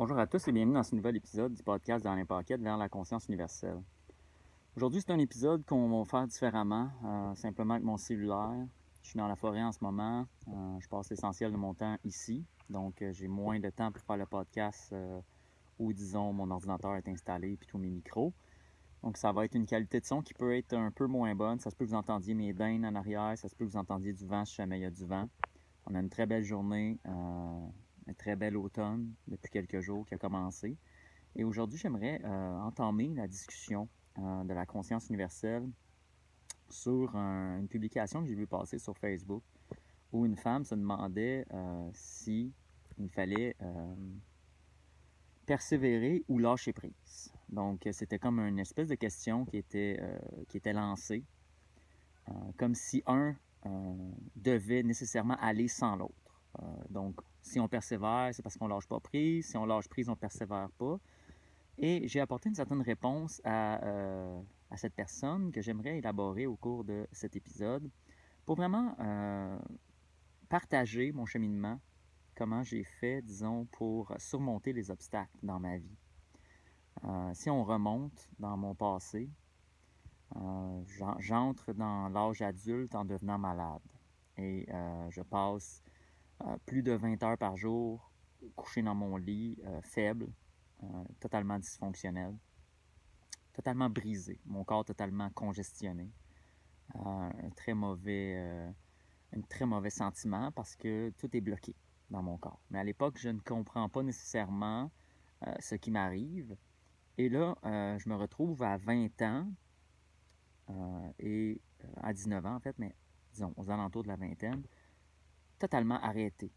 Bonjour à tous et bienvenue dans ce nouvel épisode du podcast dans les paquettes vers la conscience universelle. Aujourd'hui, c'est un épisode qu'on va faire différemment, euh, simplement avec mon cellulaire. Je suis dans la forêt en ce moment. Euh, je passe l'essentiel de mon temps ici. Donc, euh, j'ai moins de temps pour faire le podcast où, disons, mon ordinateur est installé et tous mes micros. Donc, ça va être une qualité de son qui peut être un peu moins bonne. Ça se peut que vous entendiez mes dents en arrière. Ça se peut que vous entendiez du vent si jamais il y a du vent. On a une très belle journée, un très bel automne depuis quelques jours qui a commencé. Et aujourd'hui, j'aimerais entamer la discussion euh, de la conscience universelle sur une publication que j'ai vu passer sur Facebook où une femme se demandait euh, si il fallait euh, persévérer ou lâcher prise. Donc, c'était comme une espèce de question qui était, qui était lancée, comme si un devait nécessairement aller sans l'autre. Donc, si on persévère, c'est parce qu'on lâche pas prise. Si on lâche prise, on persévère pas. Et j'ai apporté une certaine réponse euh, à, cette personne que j'aimerais élaborer au cours de cet épisode pour vraiment euh, partager mon cheminement, comment j'ai fait, disons, pour surmonter les obstacles dans ma vie. Euh, si on remonte dans mon passé, j'entre dans l'âge adulte en devenant malade. Et je passe plus de 20 heures par jour couché dans mon lit, faible, euh, totalement dysfonctionnel, totalement brisé, mon corps totalement congestionné. Euh, un très mauvais, euh, un très mauvais sentiment parce que tout est bloqué dans mon corps. Mais à l'époque, je ne comprends pas nécessairement ce qui m'arrive. Et là, je me retrouve à 20 ans et à 19 ans en fait, mais disons aux alentours de la vingtaine, totalement arrêté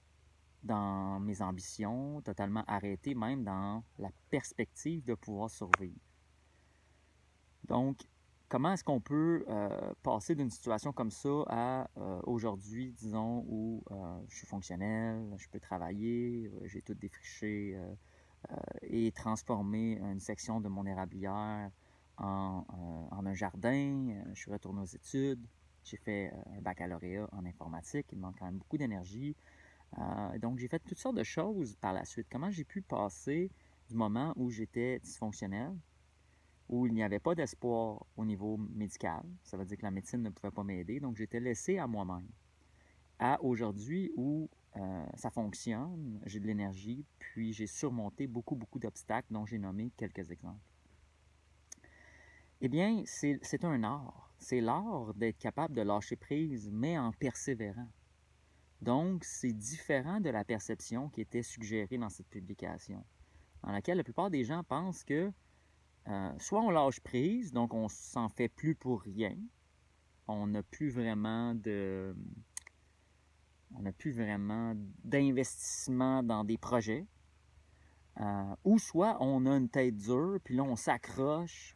dans mes ambitions, totalement arrêté même dans la perspective de pouvoir survivre. Donc, comment est-ce qu'on peut euh, passer d'une situation comme ça à euh, aujourd'hui, disons, où euh, je suis fonctionnel, je peux travailler, j'ai tout défriché et transformer une section de mon érablière en, en, un jardin. Je suis retourné aux études. J'ai fait un baccalauréat en informatique. Il me manque quand même beaucoup d'énergie. Euh, donc, j'ai fait toutes sortes de choses par la suite. Comment j'ai pu passer du moment où j'étais dysfonctionnel, où il n'y avait pas d'espoir au niveau médical, ça veut dire que la médecine ne pouvait pas m'aider, donc j'étais laissé à moi-même, à aujourd'hui où euh, ça fonctionne, j'ai de l'énergie, puis j'ai surmonté beaucoup, beaucoup d'obstacles dont j'ai nommé quelques exemples. Eh bien, c'est un art. C'est l'art d'être capable de lâcher prise, mais en persévérant. Donc, c'est différent de la perception qui était suggérée dans cette publication, dans laquelle la plupart des gens pensent que euh, soit on lâche prise, donc on s'en fait plus pour rien, on n'a plus vraiment de, on n'a plus vraiment d'investissement dans des projets, euh, ou soit on a une tête dure, puis là on s'accroche,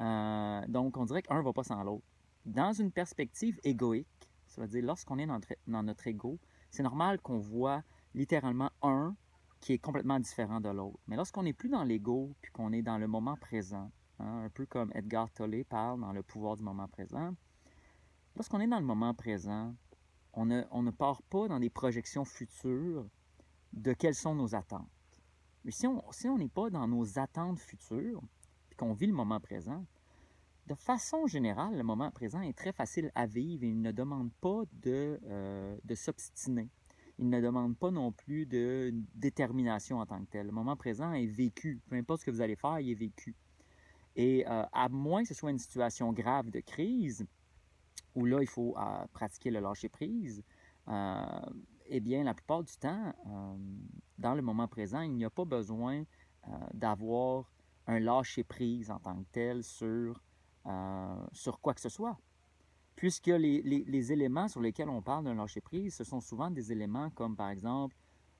euh, donc on dirait qu'un ne va pas sans l'autre. Dans une perspective égoïque, ça veut dire, lorsqu'on est dans notre, dans ego, c'est normal qu'on voit littéralement un qui est complètement différent de l'autre. Mais lorsqu'on n'est plus dans l'ego, puis qu'on est dans le moment présent, hein, un peu comme Edgar Tolle parle dans Le pouvoir du moment présent, lorsqu'on est dans le moment présent, on ne, part pas dans des projections futures de quelles sont nos attentes. Mais si on n'est pas dans nos attentes futures, qu'on vit le moment présent, de façon générale, le moment présent est très facile à vivre et il ne demande pas de, euh, de s'obstiner. Il ne demande pas non plus de détermination en tant que tel. Le moment présent est vécu. Peu importe ce que vous allez faire, il est vécu. Et euh, à moins que ce soit une situation grave de crise, où là, il faut euh, pratiquer le lâcher-prise, eh bien, la plupart du temps, dans le moment présent, il n'y a pas besoin d'avoir un lâcher-prise en tant que tel sur euh, sur quoi que ce soit. Puisque les, les, éléments sur lesquels on parle d'un lâcher-prise, ce sont souvent des éléments comme, par exemple,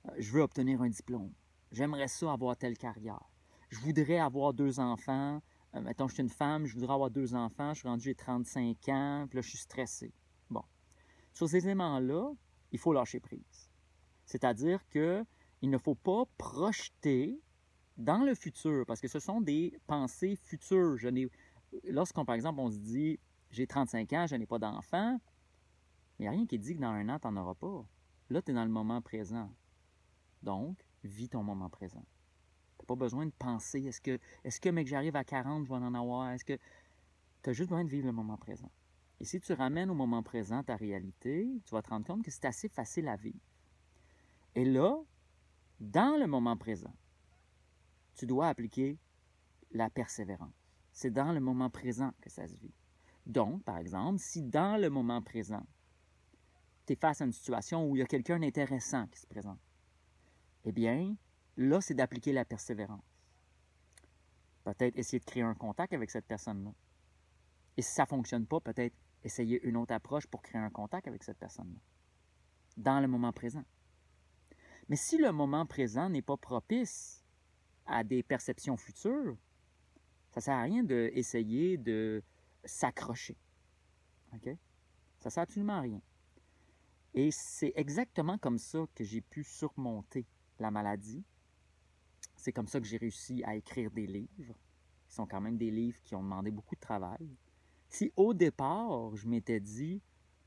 euh, je veux obtenir un diplôme. J'aimerais ça avoir telle carrière. Je voudrais avoir deux enfants. Euh, mettons, je suis une femme, je voudrais avoir deux enfants. Je suis rendu, j'ai 35 ans, puis là, je suis stressé. Bon. Sur ces éléments-là, il faut lâcher prise. C'est-à-dire qu'il ne faut pas projeter dans le futur, parce que ce sont des pensées futures. Lorsqu'on, par exemple, on se dit j'ai 35 ans, je n'ai pas d'enfant, il n'y a rien qui dit que dans un an, tu n'en auras pas. Là, tu es dans le moment présent. Donc, vis ton moment présent. n'as pas besoin de penser, est-ce que, est-ce que, mec, j'arrive à 40, je vais en avoir, est-ce que... Tu as juste besoin de vivre le moment présent. Et si tu ramènes au moment présent ta réalité, tu vas te rendre compte que c'est assez facile à vivre. Et là, dans le moment présent, tu dois appliquer la persévérance. C'est dans le moment présent que ça se vit. Donc, par exemple, si dans le moment présent, tu es face à une situation où il y a quelqu'un d'intéressant qui se présente, eh bien, là, c'est d'appliquer la persévérance. Peut-être essayer de créer un contact avec cette personne-là. Et si ça ne fonctionne pas, peut-être essayer une autre approche pour créer un contact avec cette personne-là. Dans le moment présent. Mais si le moment présent n'est pas propice à des perceptions futures, ça sert à rien d'essayer de s'accrocher. OK? Ça sert absolument à rien. Et c'est exactement comme ça que j'ai pu surmonter la maladie. C'est comme ça que j'ai réussi à écrire des livres, qui sont quand même des livres qui ont demandé beaucoup de travail. Si au départ, je m'étais dit,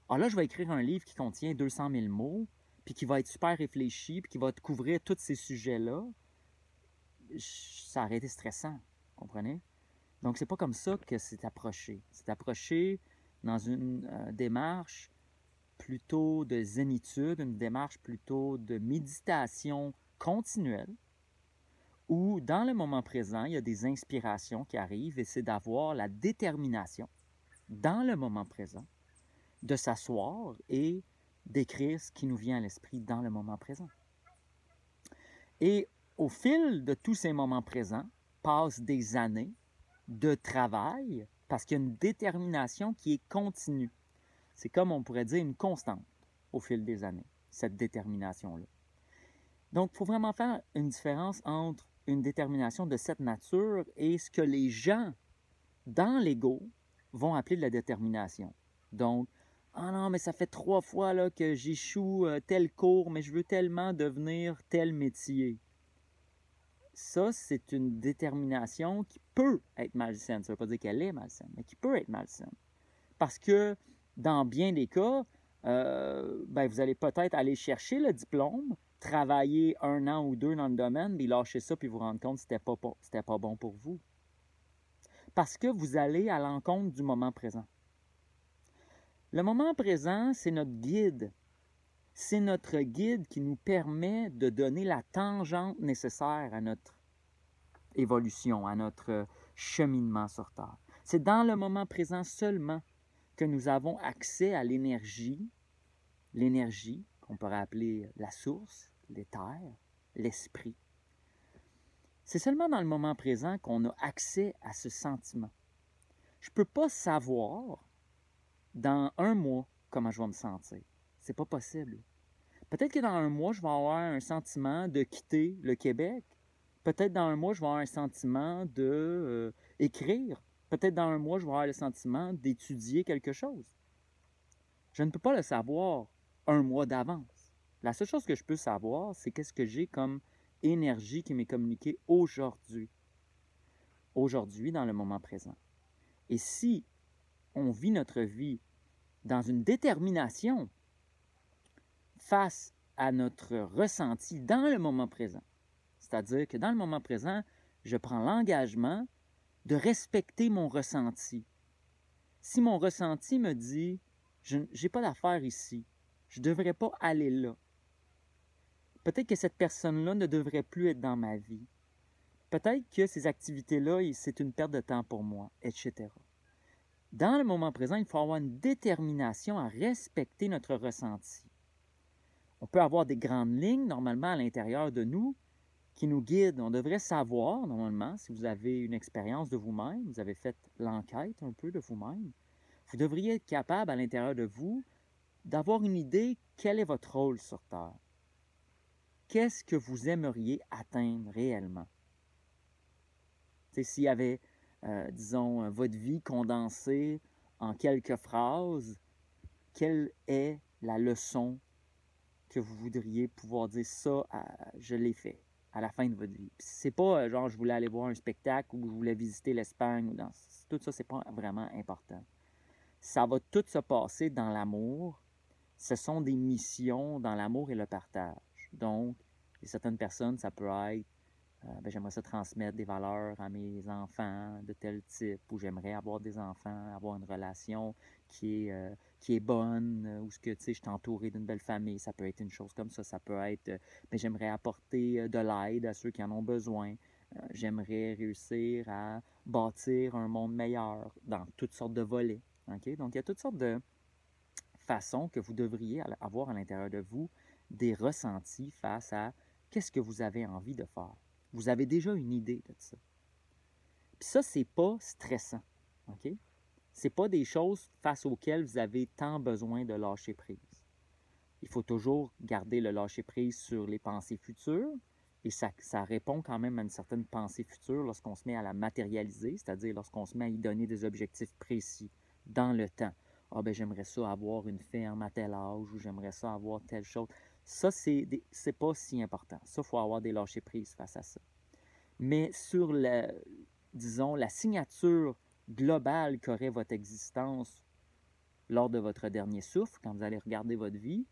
ah là, je vais écrire un livre qui contient 200 000 mots, puis qui va être super réfléchi, puis qui va couvrir tous ces sujets-là, ça aurait été stressant, comprenez? Donc, c'est pas comme ça que c'est approché. C'est approché dans une euh, démarche plutôt de zénitude, une démarche plutôt de méditation continuelle, où dans le moment présent, il y a des inspirations qui arrivent et c'est d'avoir la détermination, dans le moment présent, de s'asseoir et d'écrire ce qui nous vient à l'esprit dans le moment présent. Et au fil de tous ces moments présents, passent des années de travail parce qu'il y a une détermination qui est continue. C'est comme on pourrait dire une constante au fil des années, cette détermination-là. Donc, il faut vraiment faire une différence entre une détermination de cette nature et ce que les gens dans l'ego vont appeler de la détermination. Donc, ah non, mais ça fait trois fois là, que j'échoue euh, tel cours, mais je veux tellement devenir tel métier ça, c'est une détermination qui peut être malsaine. Ça ne veut pas dire qu'elle est malsaine, mais qui peut être malsaine. Parce que dans bien des cas, euh, ben, vous allez peut-être aller chercher le diplôme, travailler un an ou deux dans le domaine, puis lâcher ça, puis vous rendre compte que ce n'était pas, pas bon pour vous. Parce que vous allez à l'encontre du moment présent. Le moment présent, c'est notre guide c'est notre guide qui nous permet de donner la tangente nécessaire à notre évolution, à notre cheminement sur Terre. C'est dans le moment présent seulement que nous avons accès à l'énergie, l'énergie qu'on pourrait appeler la source, l'éther, l'esprit. C'est seulement dans le moment présent qu'on a accès à ce sentiment. Je ne peux pas savoir dans un mois comment je vais me sentir. C'est pas possible. Peut-être que dans un mois, je vais avoir un sentiment de quitter le Québec. Peut-être dans un mois, je vais avoir un sentiment de euh, écrire. Peut-être dans un mois, je vais avoir le sentiment d'étudier quelque chose. Je ne peux pas le savoir un mois d'avance. La seule chose que je peux savoir, c'est qu'est-ce que j'ai comme énergie qui m'est communiquée aujourd'hui. Aujourd'hui, dans le moment présent. Et si on vit notre vie dans une détermination face à notre ressenti dans le moment présent. C'est-à-dire que dans le moment présent, je prends l'engagement de respecter mon ressenti. Si mon ressenti me dit, je n'ai pas d'affaires ici, je ne devrais pas aller là, peut-être que cette personne-là ne devrait plus être dans ma vie. Peut-être que ces activités-là, c'est une perte de temps pour moi, etc. Dans le moment présent, il faut avoir une détermination à respecter notre ressenti. On peut avoir des grandes lignes normalement à l'intérieur de nous qui nous guident. On devrait savoir normalement, si vous avez une expérience de vous-même, vous avez fait l'enquête un peu de vous-même, vous devriez être capable à l'intérieur de vous d'avoir une idée quel est votre rôle sur Terre? Qu'est-ce que vous aimeriez atteindre réellement? S'il y avait, euh, disons, votre vie condensée en quelques phrases, quelle est la leçon que vous voudriez pouvoir dire ça, je l'ai fait à la fin de votre vie. C'est pas euh, genre je voulais aller voir un spectacle ou je voulais visiter l'Espagne ou dans tout ça, c'est pas vraiment important. Ça va tout se passer dans l'amour. Ce sont des missions dans l'amour et le partage. Donc, certaines personnes, ça peut être ben, j'aimerais transmettre des valeurs à mes enfants de tel type, ou j'aimerais avoir des enfants, avoir une relation qui est, euh, qui est bonne, euh, ou ce que, tu sais, je suis entouré d'une belle famille, ça peut être une chose comme ça, ça peut être, mais ben, j'aimerais apporter de l'aide à ceux qui en ont besoin, j'aimerais réussir à bâtir un monde meilleur dans toutes sortes de volets? Donc, il y a toutes sortes de façons que vous devriez avoir à l'intérieur de vous des ressentis face à qu'est-ce que vous avez envie de faire. Vous avez déjà une idée de ça. Puis ça, c'est pas stressant. OK? C'est pas des choses face auxquelles vous avez tant besoin de lâcher prise. Il faut toujours garder le lâcher prise sur les pensées futures, et ça, ça répond quand même à une certaine pensée future lorsqu'on se met à la matérialiser, c'est-à-dire lorsqu'on se met à y donner des objectifs précis dans le temps. Ah ben j'aimerais ça avoir une ferme à tel âge ou j'aimerais ça avoir telle chose. Ça, c'est pas si important. Ça, il faut avoir des lâchers-prises face à ça. Mais sur, la, disons, la signature globale qu'aurait votre existence lors de votre dernier souffle, quand vous allez regarder votre vie,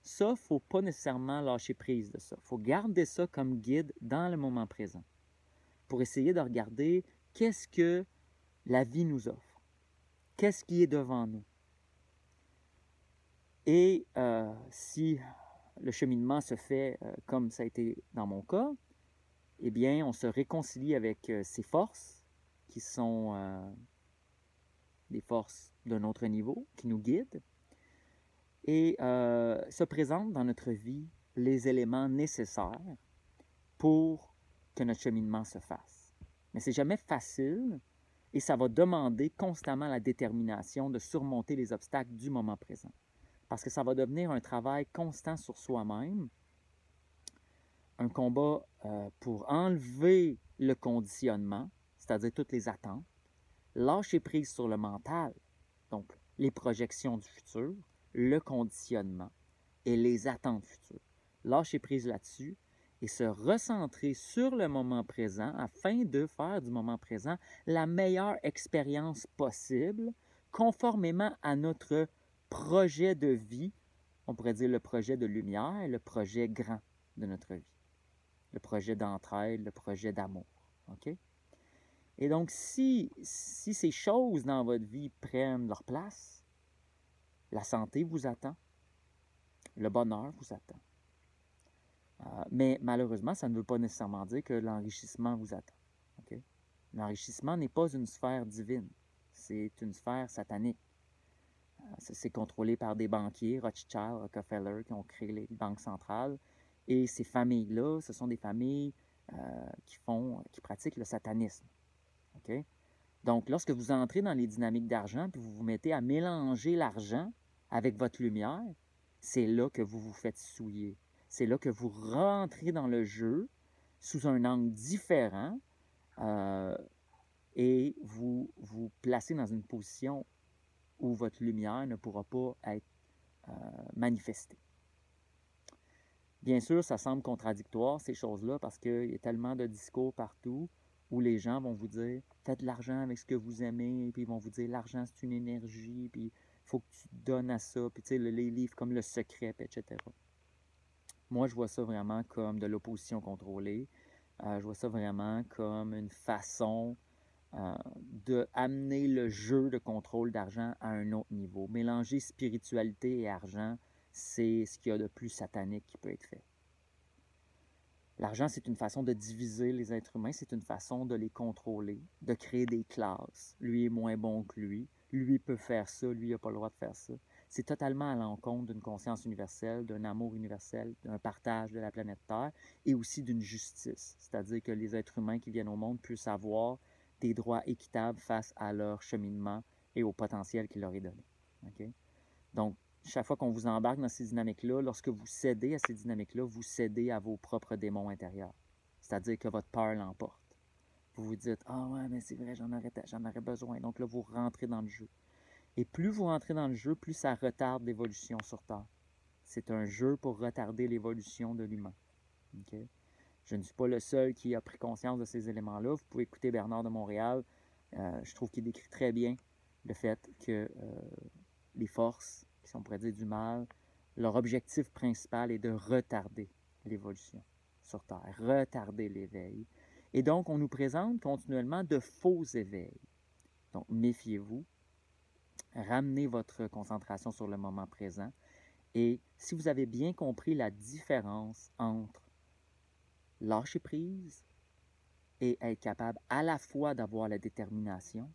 ça, il ne faut pas nécessairement lâcher prise de ça. Il faut garder ça comme guide dans le moment présent pour essayer de regarder qu'est-ce que la vie nous offre, qu'est-ce qui est devant nous? Et euh, si le cheminement se fait euh, comme ça a été dans mon cas, eh bien, on se réconcilie avec euh, ces forces qui sont euh, des forces d'un autre niveau, qui nous guident, et se présentent dans notre vie les éléments nécessaires pour que notre cheminement se fasse. Mais c'est jamais facile et ça va demander constamment la détermination de surmonter les obstacles du moment présent parce que ça va devenir un travail constant sur soi-même, un combat euh, pour enlever le conditionnement, c'est-à-dire toutes les attentes, lâcher prise sur le mental, donc les projections du futur, le conditionnement et les attentes futures. Lâcher prise là-dessus et se recentrer sur le moment présent afin de faire du moment présent la meilleure expérience possible conformément à notre projet de vie, on pourrait dire le projet de lumière, le projet grand de notre vie, le projet d'entraide, le projet d'amour. Et donc, si, si ces choses dans votre vie prennent leur place, la santé vous attend, le bonheur vous attend. Euh, mais malheureusement, ça ne veut pas nécessairement dire que l'enrichissement vous attend. L'enrichissement n'est pas une sphère divine, c'est une sphère satanique. C'est contrôlé par des banquiers, Rothschild, Rockefeller, qui ont créé les banques centrales. Et ces familles-là, ce sont des familles euh, qui font, qui pratiquent le satanisme. Donc, lorsque vous entrez dans les dynamiques d'argent, puis vous vous mettez à mélanger l'argent avec votre lumière, c'est là que vous vous faites souiller. C'est là que vous rentrez dans le jeu sous un angle différent euh, et vous vous placez dans une position où votre lumière ne pourra pas être euh, manifestée. Bien sûr, ça semble contradictoire, ces choses-là, parce qu'il y a tellement de discours partout où les gens vont vous dire faites de l'argent avec ce que vous aimez, puis ils vont vous dire l'argent c'est une énergie, puis il faut que tu donnes à ça, puis tu sais, les livres comme Le Secret, etc. Moi, je vois ça vraiment comme de l'opposition contrôlée. Euh, je vois ça vraiment comme une façon euh, de amener le jeu de contrôle d'argent à un autre niveau. Mélanger spiritualité et argent, c'est ce qu'il y a de plus satanique qui peut être fait. L'argent, c'est une façon de diviser les êtres humains, c'est une façon de les contrôler, de créer des classes. Lui est moins bon que lui, lui peut faire ça, lui n'a pas le droit de faire ça. C'est totalement à l'encontre d'une conscience universelle, d'un amour universel, d'un partage de la planète Terre et aussi d'une justice. C'est-à-dire que les êtres humains qui viennent au monde puissent avoir des droits équitables face à leur cheminement et au potentiel qui leur est donné. Donc, chaque fois qu'on vous embarque dans ces dynamiques-là, lorsque vous cédez à ces dynamiques-là, vous cédez à vos propres démons intérieurs. C'est-à-dire que votre peur l'emporte. Vous vous dites Ah ouais, mais c'est vrai, j'en aurais, j'en aurais besoin. Donc là, vous rentrez dans le jeu. Et plus vous rentrez dans le jeu, plus ça retarde l'évolution sur Terre. C'est un jeu pour retarder l'évolution de l'humain. Je ne suis pas le seul qui a pris conscience de ces éléments-là. Vous pouvez écouter Bernard de Montréal. Euh, je trouve qu'il décrit très bien le fait que euh, les forces, qui sont près du mal, leur objectif principal est de retarder l'évolution sur Terre, retarder l'éveil Et donc, on nous présente continuellement de faux éveils. Donc, méfiez-vous, ramenez votre concentration sur le moment présent. Et si vous avez bien compris la différence entre lâcher prise et être capable à la fois d'avoir la détermination,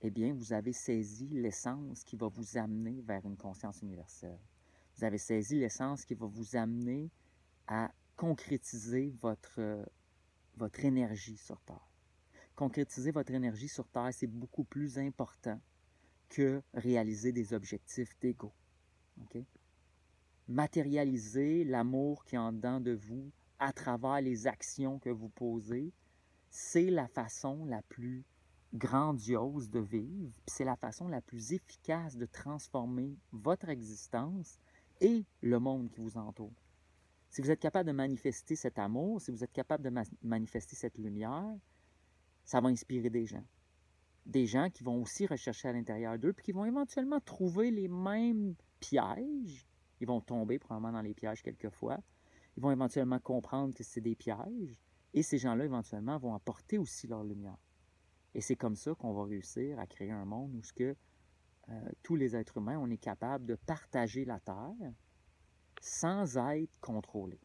eh bien, vous avez saisi l'essence qui va vous amener vers une conscience universelle. Vous avez saisi l'essence qui va vous amener à concrétiser votre, votre énergie sur Terre. Concrétiser votre énergie sur Terre, c'est beaucoup plus important que réaliser des objectifs d'ego. Matérialiser l'amour qui est en dedans de vous à travers les actions que vous posez, c'est la façon la plus grandiose de vivre, c'est la façon la plus efficace de transformer votre existence et le monde qui vous entoure. Si vous êtes capable de manifester cet amour, si vous êtes capable de manifester cette lumière, ça va inspirer des gens. Des gens qui vont aussi rechercher à l'intérieur d'eux, puis qui vont éventuellement trouver les mêmes pièges. Ils vont tomber probablement dans les pièges quelquefois. Ils vont éventuellement comprendre que c'est des pièges. Et ces gens-là, éventuellement, vont apporter aussi leur lumière. Et c'est comme ça qu'on va réussir à créer un monde où ce que, euh, tous les êtres humains, on est capable de partager la Terre sans être contrôlé.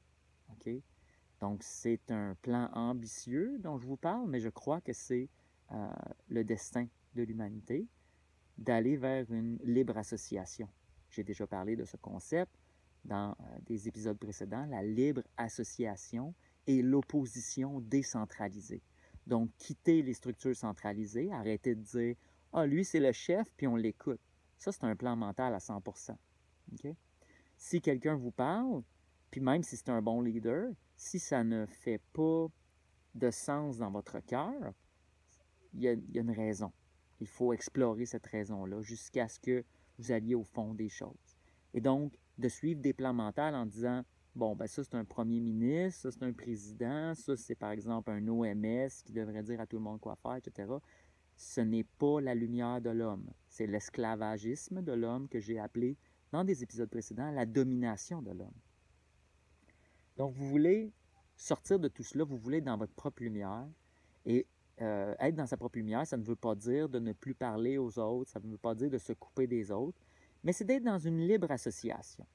Donc, c'est un plan ambitieux dont je vous parle, mais je crois que c'est euh, le destin de l'humanité d'aller vers une libre association. J'ai déjà parlé de ce concept dans euh, des épisodes précédents, la libre association et l'opposition décentralisée. Donc, quitter les structures centralisées, arrêter de dire Ah, lui, c'est le chef, puis on l'écoute. Ça, c'est un plan mental à 100% Si quelqu'un vous parle, puis même si c'est un bon leader, si ça ne fait pas de sens dans votre cœur, il y, a, une raison. Il faut explorer cette raison-là jusqu'à ce que vous alliez au fond des choses. Et donc, de suivre des plans mentaux en disant Bon, ben ça, c'est un premier ministre, ça, c'est un président, ça, c'est par exemple un OMS qui devrait dire à tout le monde quoi faire, etc. Ce n'est pas la lumière de l'homme. C'est l'esclavagisme de l'homme que j'ai appelé, dans des épisodes précédents, la domination de l'homme. Donc, vous voulez sortir de tout cela, vous voulez être dans votre propre lumière. Et euh, être dans sa propre lumière, ça ne veut pas dire de ne plus parler aux autres, ça ne veut pas dire de se couper des autres, mais c'est d'être dans une libre association.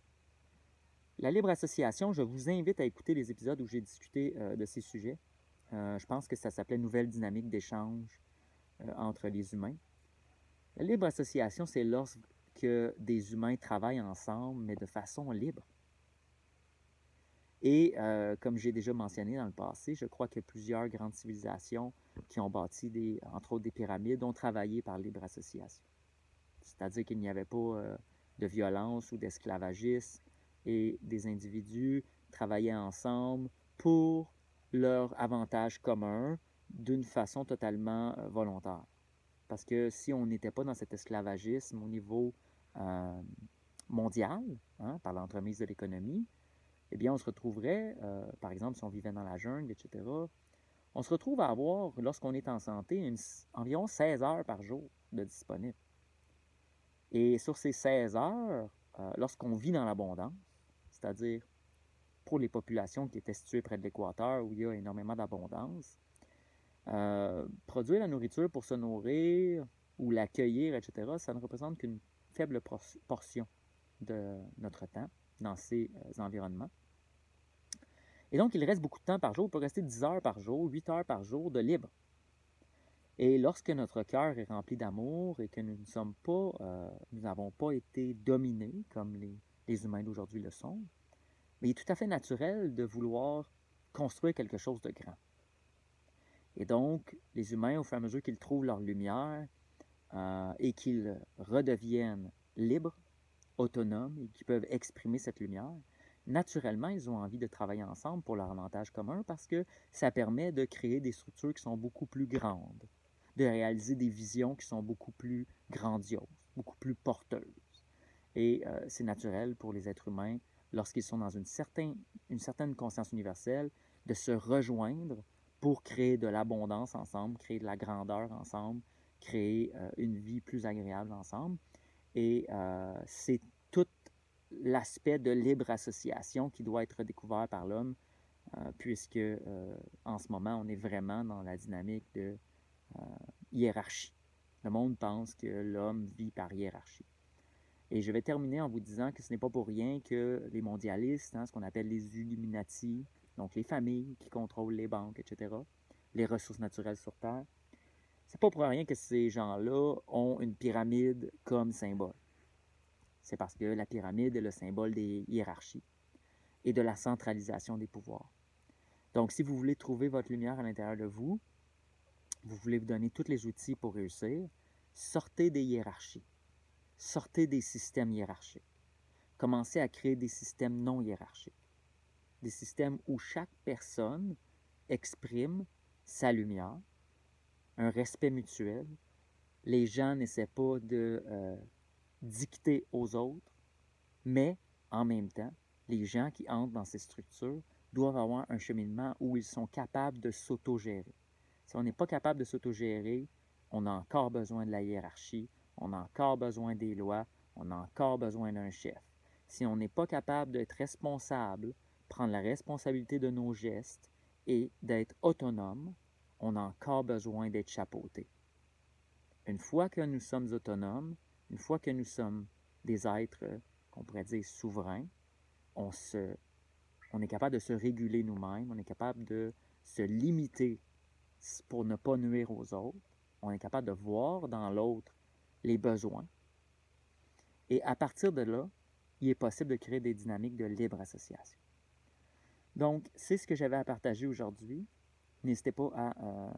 La libre association, je vous invite à écouter les épisodes où j'ai discuté euh, de ces sujets. Euh, je pense que ça s'appelait Nouvelle dynamique d'échange euh, entre les humains. La libre association, c'est lorsque des humains travaillent ensemble, mais de façon libre. Et comme j'ai déjà mentionné dans le passé, je crois que plusieurs grandes civilisations qui ont bâti, entre autres des pyramides, ont travaillé par libre association. C'est-à-dire qu'il n'y avait pas de violence ou d'esclavagisme, et des individus travaillaient ensemble pour leur avantage commun d'une façon totalement euh, volontaire. Parce que si on n'était pas dans cet esclavagisme au niveau euh, mondial, hein, par l'entremise de l'économie, eh bien, on se retrouverait, euh, par exemple, si on vivait dans la jungle, etc., on se retrouve à avoir, lorsqu'on est en santé, environ 16 heures par jour de disponible. Et sur ces 16 heures, lorsqu'on vit dans l'abondance, c'est-à-dire pour les populations qui étaient situées près de l'équateur où il y a énormément d'abondance. Euh, produire la nourriture pour se nourrir ou l'accueillir, etc., ça ne représente qu'une faible portion de notre temps dans ces euh, environnements. Et donc, il reste beaucoup de temps par jour. Il peut rester 10 heures par jour, 8 heures par jour de libre. Et lorsque notre cœur est rempli d'amour et que nous ne sommes pas, euh, nous n'avons pas été dominés comme les, humains d'aujourd'hui le sont, il est tout à fait naturel de vouloir construire quelque chose de grand. Et donc, les humains, au fur et à mesure qu'ils trouvent leur lumière euh, et qu'ils redeviennent libres, autonomes et qu'ils peuvent exprimer cette lumière, naturellement, ils ont envie de travailler ensemble pour leur avantage commun parce que ça permet de créer des structures qui sont beaucoup plus grandes, de réaliser des visions qui sont beaucoup plus grandioses, beaucoup plus porteuses. Et euh, c'est naturel pour les êtres humains, lorsqu'ils sont dans une certaine, conscience universelle, de se rejoindre pour créer de l'abondance ensemble, créer de la grandeur ensemble, créer euh, une vie plus agréable ensemble. Et euh, c'est tout l'aspect de libre association qui doit être découvert par l'homme puisque en ce moment, on est vraiment dans la dynamique de hiérarchie. Le monde pense que l'homme vit par hiérarchie. Et je vais terminer en vous disant que ce n'est pas pour rien que les mondialistes, hein, ce qu'on appelle les Illuminati, donc les familles qui contrôlent les banques, etc., les ressources naturelles sur Terre, c'est pas pour rien que ces gens-là ont une pyramide comme symbole. C'est parce que la pyramide est le symbole des hiérarchies et de la centralisation des pouvoirs. Donc, si vous voulez trouver votre lumière à l'intérieur de vous, vous voulez vous donner tous les outils pour réussir, sortez des hiérarchies. Sortez des systèmes hiérarchiques. Commencez à créer des systèmes non hiérarchiques. Des systèmes où chaque personne exprime sa lumière, un respect mutuel. Les gens n'essaient pas de euh, dicter aux autres, mais en même temps, les gens qui entrent dans ces structures doivent avoir un cheminement où ils sont capables de s'autogérer. Si on n'est pas capable de s'autogérer, on a encore besoin de la hiérarchie, on a encore besoin des lois, on a encore besoin d'un chef. Si on n'est pas capable d'être responsable, prendre la responsabilité de nos gestes et d'être autonome, on a encore besoin d'être chapeauté. Une fois que nous sommes autonomes, une fois que nous sommes des êtres qu'on pourrait dire souverains, on, on est capable de se réguler nous-mêmes, on est capable de se limiter pour ne pas nuire aux autres, on est capable de voir dans l'autre les besoins. Et à partir de là, il est possible de créer des dynamiques de libre association. Donc, c'est ce que j'avais à partager aujourd'hui. N'hésitez pas à euh,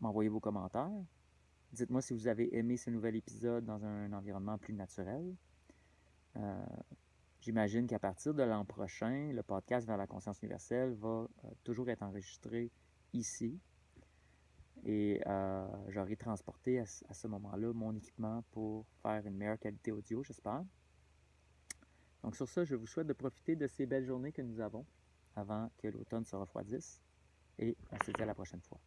m'envoyer vos commentaires. Dites-moi si vous avez aimé ce nouvel épisode dans un environnement plus naturel. Euh, j'imagine qu'à partir de l'an prochain, le podcast vers la conscience universelle va euh, toujours être enregistré ici, et euh, j'aurai transporté à, ce moment-là mon équipement pour faire une meilleure qualité audio, j'espère. Donc sur ça, je vous souhaite de profiter de ces belles journées que nous avons avant que l'automne se refroidisse. Et on se dit à la prochaine fois.